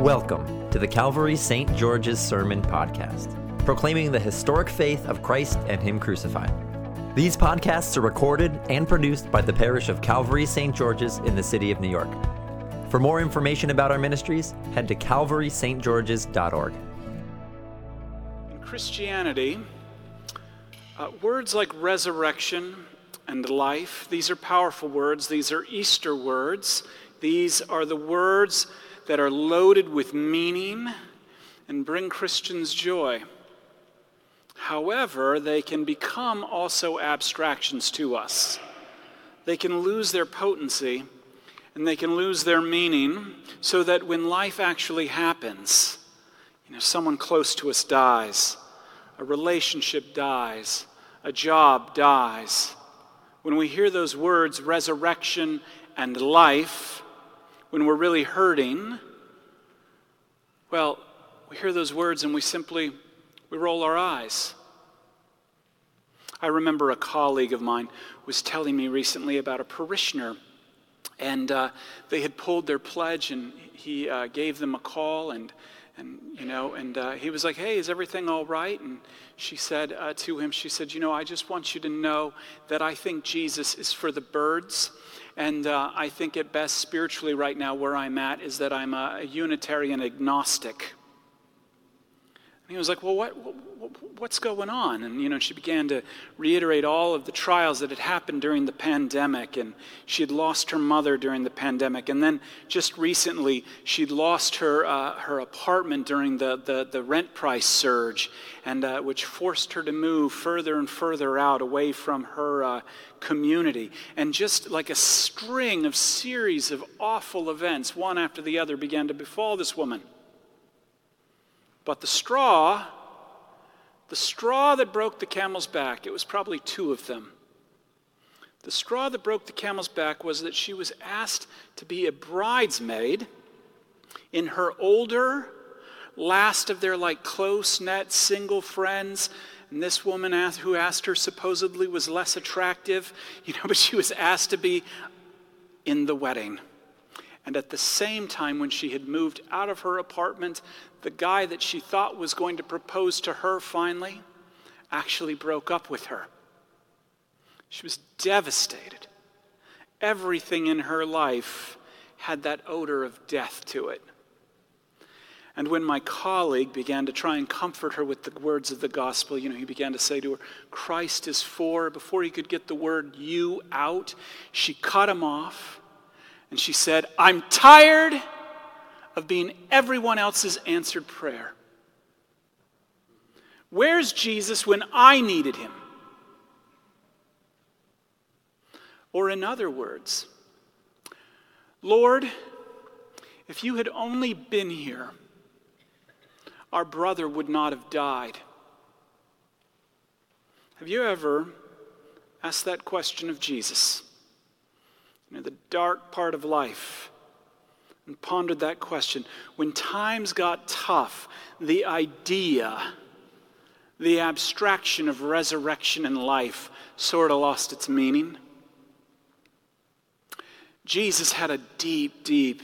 Welcome to the Calvary St. George's Sermon Podcast, proclaiming the historic faith of Christ and Him crucified. These podcasts are recorded and produced by the parish of Calvary St. George's in the city of New York. For more information about our ministries, head to calvarystgeorges.org. In Christianity, uh, words like resurrection and life, these are powerful words. These are Easter words. These are the words that are loaded with meaning and bring Christians joy. However, they can become also abstractions to us. They can lose their potency and they can lose their meaning so that when life actually happens, you know, someone close to us dies, a relationship dies, a job dies. When we hear those words, resurrection and life, when we're really hurting, well, we hear those words and we simply we roll our eyes. I remember a colleague of mine was telling me recently about a parishioner, and uh, they had pulled their pledge, and he uh, gave them a call, and and you know, and uh, he was like, "Hey, is everything all right?" And she said uh, to him, "She said, you know, I just want you to know that I think Jesus is for the birds." And uh, I think at best, spiritually, right now, where I'm at, is that I'm a, a Unitarian agnostic. He was like, Well, what, what, what's going on? And, you know, she began to reiterate all of the trials that had happened during the pandemic. And she had lost her mother during the pandemic. And then just recently, she'd lost her, uh, her apartment during the, the, the, rent price surge, and, uh, which forced her to move further and further out away from her uh, community. And just like a string of series of awful events, one after the other, began to befall this woman. But the straw, the straw that broke the camel's back, it was probably two of them. The straw that broke the camel's back was that she was asked to be a bridesmaid in her older, last of their like close knit single friends. And this woman asked, who asked her supposedly was less attractive, you know, but she was asked to be in the wedding. And at the same time, when she had moved out of her apartment, the guy that she thought was going to propose to her finally actually broke up with her. She was devastated. Everything in her life had that odor of death to it. And when my colleague began to try and comfort her with the words of the gospel, you know, he began to say to her, Christ is for, before he could get the word you out, she cut him off and she said, I'm tired of being everyone else's answered prayer. Where's Jesus when I needed him? Or, in other words, Lord, if you had only been here, our brother would not have died. Have you ever asked that question of Jesus? You know, the dark part of life and pondered that question. When times got tough, the idea, the abstraction of resurrection and life sort of lost its meaning. Jesus had a deep, deep,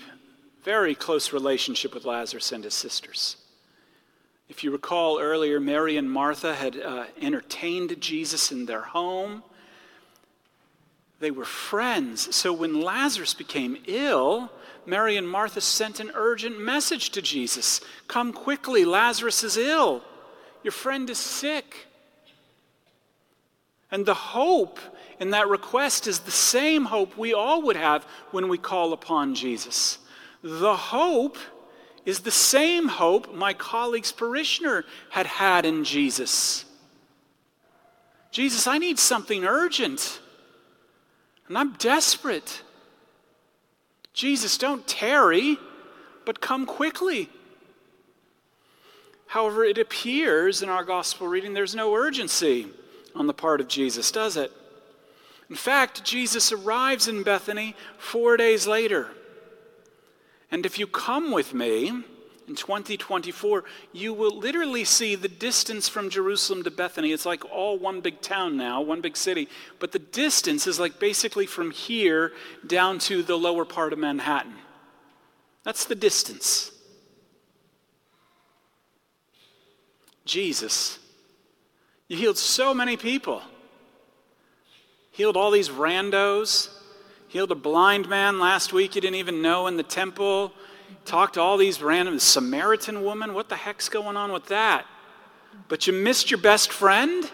very close relationship with Lazarus and his sisters. If you recall earlier, Mary and Martha had uh, entertained Jesus in their home. They were friends. So when Lazarus became ill, Mary and Martha sent an urgent message to Jesus Come quickly, Lazarus is ill. Your friend is sick. And the hope in that request is the same hope we all would have when we call upon Jesus. The hope is the same hope my colleague's parishioner had had in Jesus. Jesus, I need something urgent. And I'm desperate. Jesus, don't tarry, but come quickly. However, it appears in our gospel reading there's no urgency on the part of Jesus, does it? In fact, Jesus arrives in Bethany four days later. And if you come with me, in 2024, you will literally see the distance from Jerusalem to Bethany. It's like all one big town now, one big city. But the distance is like basically from here down to the lower part of Manhattan. That's the distance. Jesus, you healed so many people. Healed all these randos. Healed a blind man last week you didn't even know in the temple Talked to all these random Samaritan woman. What the heck's going on with that? But you missed your best friend?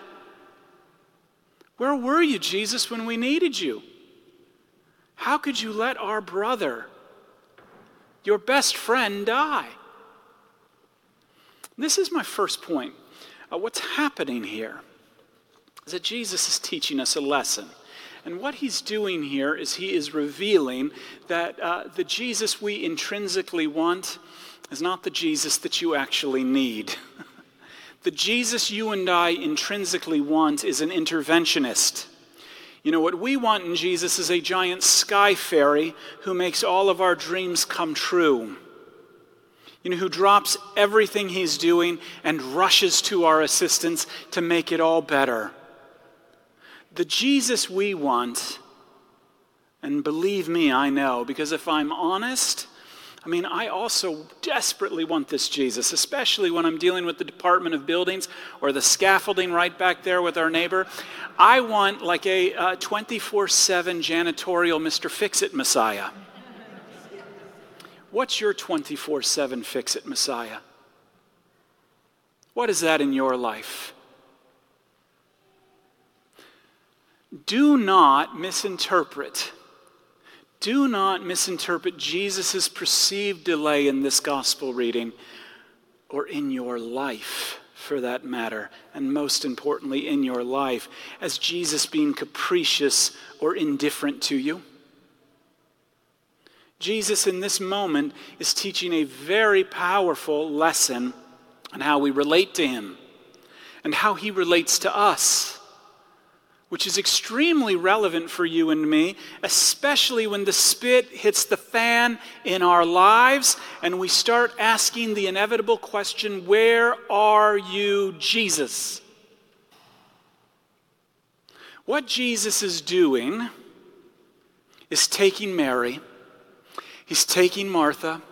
Where were you, Jesus, when we needed you? How could you let our brother, your best friend, die? This is my first point. Uh, what's happening here is that Jesus is teaching us a lesson. And what he's doing here is he is revealing that uh, the Jesus we intrinsically want is not the Jesus that you actually need. the Jesus you and I intrinsically want is an interventionist. You know, what we want in Jesus is a giant sky fairy who makes all of our dreams come true. You know, who drops everything he's doing and rushes to our assistance to make it all better. The Jesus we want, and believe me, I know, because if I'm honest, I mean, I also desperately want this Jesus, especially when I'm dealing with the Department of Buildings or the scaffolding right back there with our neighbor. I want like a 24 uh, 7 janitorial Mr. Fix It Messiah. What's your 24 7 fix it Messiah? What is that in your life? Do not misinterpret. Do not misinterpret Jesus' perceived delay in this gospel reading or in your life, for that matter, and most importantly, in your life, as Jesus being capricious or indifferent to you. Jesus, in this moment, is teaching a very powerful lesson on how we relate to Him and how He relates to us which is extremely relevant for you and me, especially when the spit hits the fan in our lives and we start asking the inevitable question Where are you, Jesus? What Jesus is doing is taking Mary, he's taking Martha,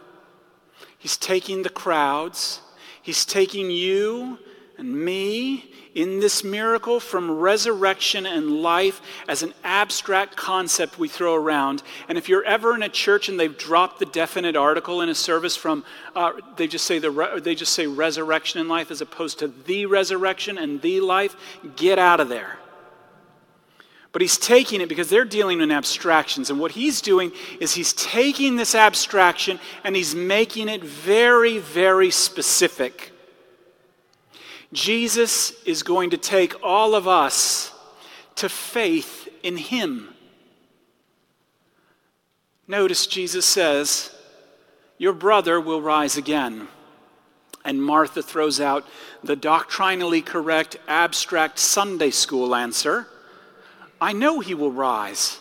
he's taking the crowds, he's taking you and me in this miracle from resurrection and life as an abstract concept we throw around. And if you're ever in a church and they've dropped the definite article in a service from, uh, they just say the re- they just say resurrection and life as opposed to the resurrection and the life, get out of there. But he's taking it because they're dealing in abstractions. And what he's doing is he's taking this abstraction and he's making it very, very specific. Jesus is going to take all of us to faith in Him. Notice Jesus says, Your brother will rise again. And Martha throws out the doctrinally correct, abstract Sunday school answer I know he will rise,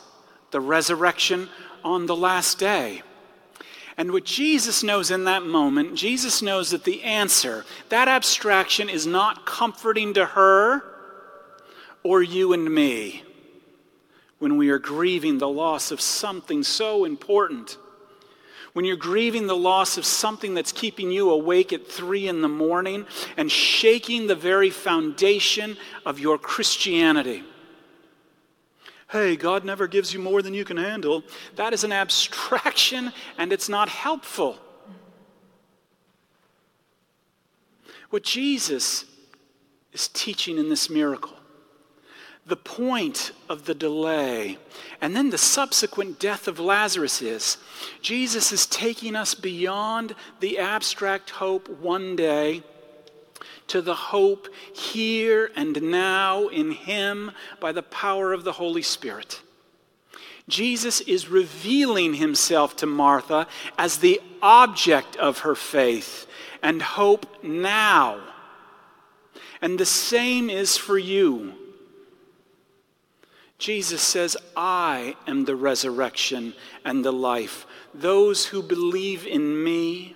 the resurrection on the last day. And what Jesus knows in that moment, Jesus knows that the answer, that abstraction, is not comforting to her or you and me when we are grieving the loss of something so important. When you're grieving the loss of something that's keeping you awake at three in the morning and shaking the very foundation of your Christianity hey, God never gives you more than you can handle, that is an abstraction and it's not helpful. What Jesus is teaching in this miracle, the point of the delay, and then the subsequent death of Lazarus is Jesus is taking us beyond the abstract hope one day to the hope here and now in Him by the power of the Holy Spirit. Jesus is revealing himself to Martha as the object of her faith and hope now. And the same is for you. Jesus says, I am the resurrection and the life. Those who believe in me,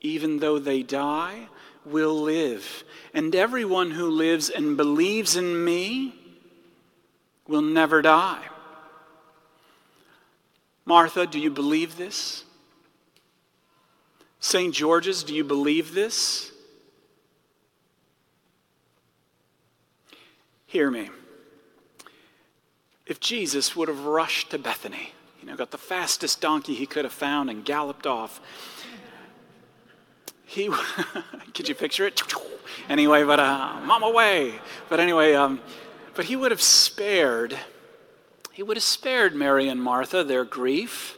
even though they die, will live. And everyone who lives and believes in me will never die. Martha, do you believe this? St. George's, do you believe this? Hear me. If Jesus would have rushed to Bethany, you know, got the fastest donkey he could have found and galloped off, he could you picture it? Anyway, but uh, I'm on my way. But anyway, um, but he would have spared. He would have spared Mary and Martha their grief.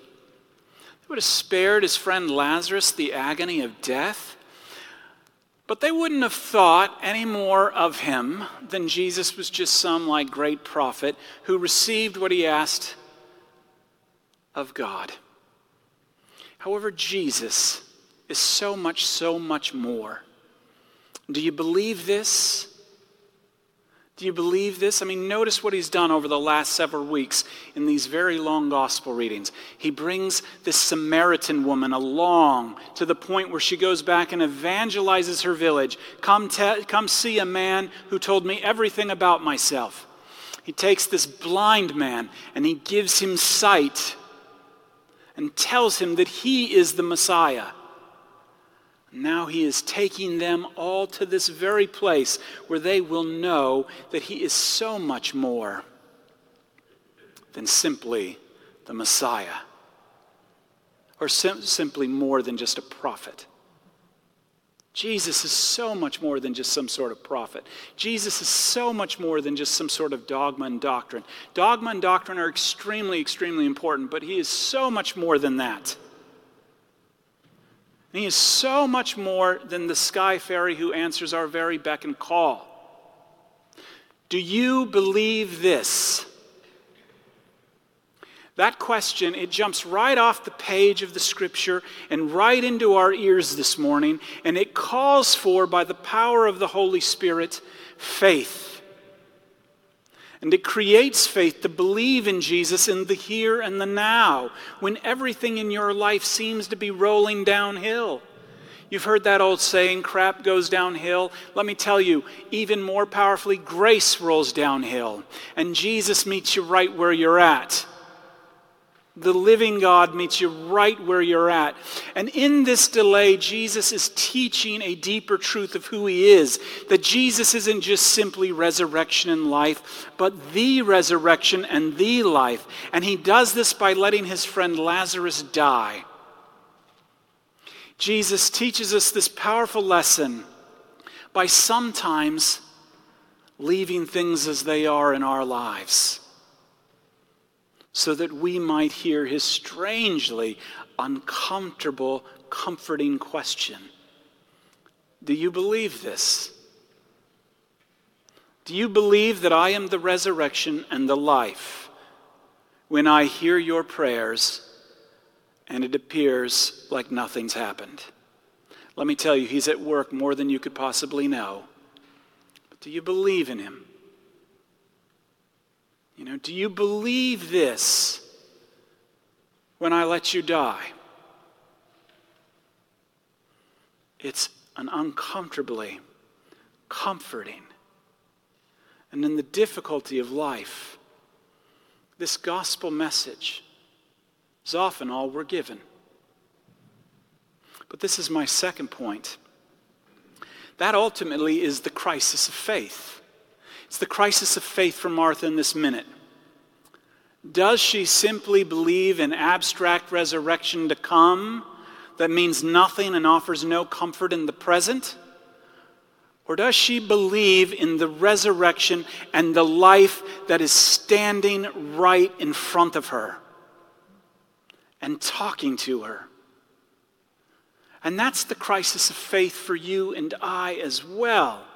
He would have spared his friend Lazarus the agony of death. But they wouldn't have thought any more of him than Jesus was just some like great prophet who received what he asked of God. However, Jesus is so much, so much more. Do you believe this? Do you believe this? I mean, notice what he's done over the last several weeks in these very long gospel readings. He brings this Samaritan woman along to the point where she goes back and evangelizes her village. Come, te- come see a man who told me everything about myself. He takes this blind man and he gives him sight and tells him that he is the Messiah. Now he is taking them all to this very place where they will know that he is so much more than simply the Messiah, or sim- simply more than just a prophet. Jesus is so much more than just some sort of prophet. Jesus is so much more than just some sort of dogma and doctrine. Dogma and doctrine are extremely, extremely important, but he is so much more than that. And he is so much more than the sky fairy who answers our very beck and call. Do you believe this? That question, it jumps right off the page of the scripture and right into our ears this morning, and it calls for, by the power of the Holy Spirit, faith. And it creates faith to believe in Jesus in the here and the now when everything in your life seems to be rolling downhill. You've heard that old saying, crap goes downhill. Let me tell you, even more powerfully, grace rolls downhill. And Jesus meets you right where you're at. The living God meets you right where you're at. And in this delay, Jesus is teaching a deeper truth of who he is. That Jesus isn't just simply resurrection and life, but the resurrection and the life. And he does this by letting his friend Lazarus die. Jesus teaches us this powerful lesson by sometimes leaving things as they are in our lives so that we might hear his strangely uncomfortable, comforting question Do you believe this? Do you believe that I am the resurrection and the life when I hear your prayers and it appears like nothing's happened? Let me tell you, he's at work more than you could possibly know. But do you believe in him? You know, do you believe this when I let you die? It's an uncomfortably comforting. And in the difficulty of life, this gospel message is often all we're given. But this is my second point. That ultimately is the crisis of faith. It's the crisis of faith for Martha in this minute. Does she simply believe in abstract resurrection to come that means nothing and offers no comfort in the present? Or does she believe in the resurrection and the life that is standing right in front of her and talking to her? And that's the crisis of faith for you and I as well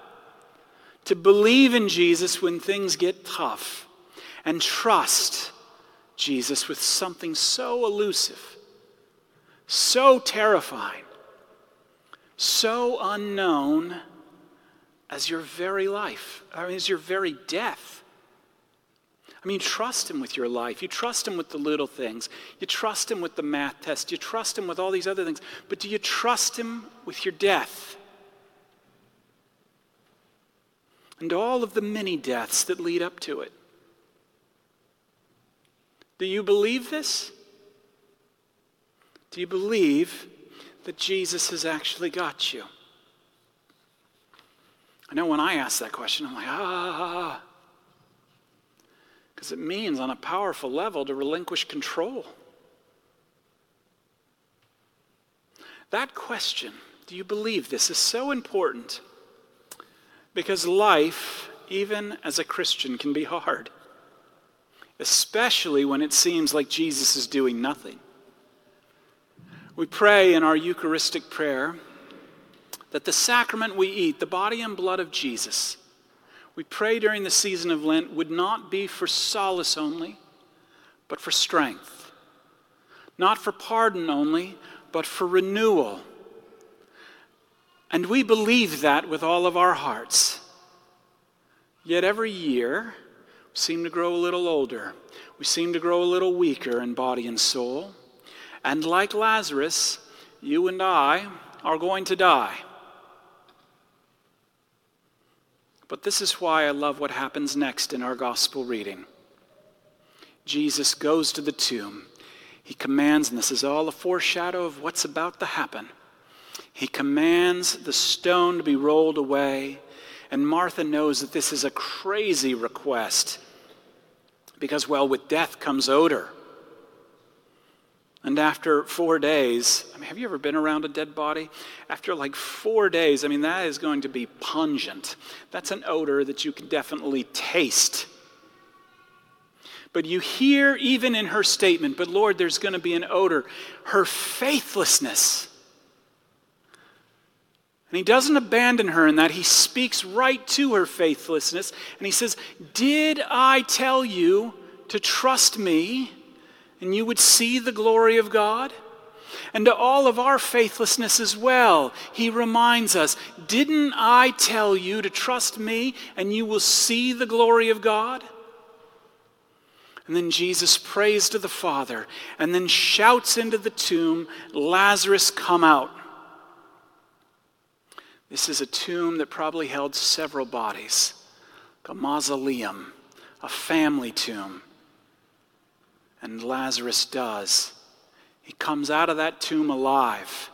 to believe in Jesus when things get tough and trust Jesus with something so elusive, so terrifying, so unknown as your very life, I mean, as your very death. I mean, trust Him with your life. You trust Him with the little things. You trust Him with the math test. You trust Him with all these other things. But do you trust Him with your death? And all of the many deaths that lead up to it. Do you believe this? Do you believe that Jesus has actually got you? I know when I ask that question, I'm like, ah. Because it means, on a powerful level, to relinquish control. That question, do you believe this, is so important because life, even as a Christian, can be hard, especially when it seems like Jesus is doing nothing. We pray in our Eucharistic prayer that the sacrament we eat, the body and blood of Jesus, we pray during the season of Lent would not be for solace only, but for strength. Not for pardon only, but for renewal. And we believe that with all of our hearts. Yet every year, we seem to grow a little older. We seem to grow a little weaker in body and soul. And like Lazarus, you and I are going to die. But this is why I love what happens next in our gospel reading. Jesus goes to the tomb. He commands, and this is all a foreshadow of what's about to happen. He commands the stone to be rolled away, and Martha knows that this is a crazy request because, well, with death comes odor. And after four days, I mean, have you ever been around a dead body? After like four days, I mean, that is going to be pungent. That's an odor that you can definitely taste. But you hear, even in her statement, but Lord, there's going to be an odor, her faithlessness. And he doesn't abandon her in that. He speaks right to her faithlessness. And he says, Did I tell you to trust me? and you would see the glory of God? And to all of our faithlessness as well, he reminds us Didn't I tell you to trust me and you will see the glory of God? And then Jesus prays to the Father and then shouts into the tomb, Lazarus, come out. This is a tomb that probably held several bodies, a mausoleum, a family tomb. And Lazarus does. He comes out of that tomb alive.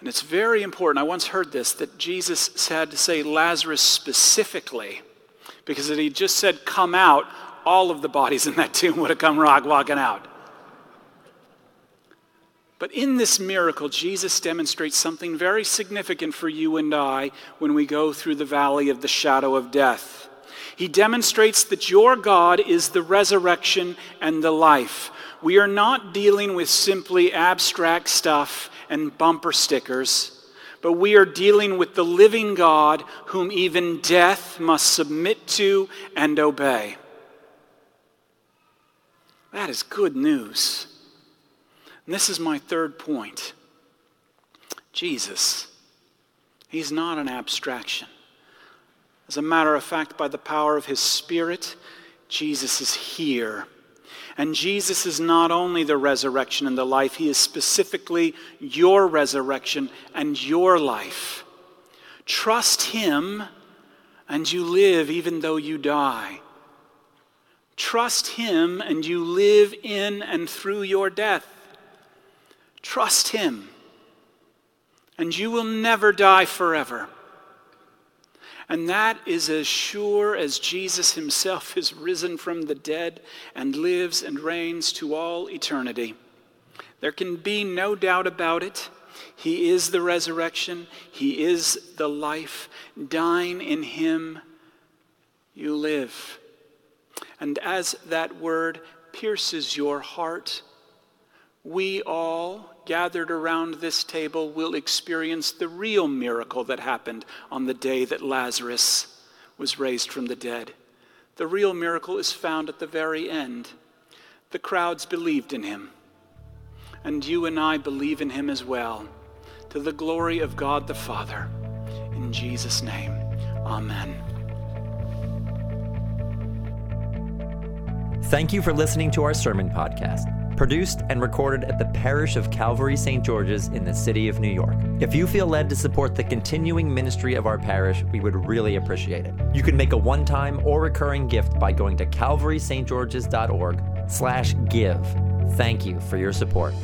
And it's very important. I once heard this that Jesus had to say Lazarus specifically because if he just said come out, all of the bodies in that tomb would have come rock walking out. But in this miracle, Jesus demonstrates something very significant for you and I when we go through the valley of the shadow of death. He demonstrates that your God is the resurrection and the life. We are not dealing with simply abstract stuff and bumper stickers, but we are dealing with the living God whom even death must submit to and obey. That is good news. And this is my third point Jesus. He's not an abstraction. As a matter of fact, by the power of his Spirit, Jesus is here. And Jesus is not only the resurrection and the life, he is specifically your resurrection and your life. Trust him, and you live even though you die. Trust him, and you live in and through your death. Trust him, and you will never die forever. And that is as sure as Jesus himself is risen from the dead and lives and reigns to all eternity. There can be no doubt about it. He is the resurrection, He is the life. Dying in Him, you live. And as that word pierces your heart, we all gathered around this table will experience the real miracle that happened on the day that Lazarus was raised from the dead. The real miracle is found at the very end. The crowds believed in him, and you and I believe in him as well, to the glory of God the Father. In Jesus' name, amen. Thank you for listening to our sermon podcast produced and recorded at the parish of Calvary St. George's in the city of New York. If you feel led to support the continuing ministry of our parish, we would really appreciate it. You can make a one-time or recurring gift by going to calvarystgeorges.org slash give. Thank you for your support.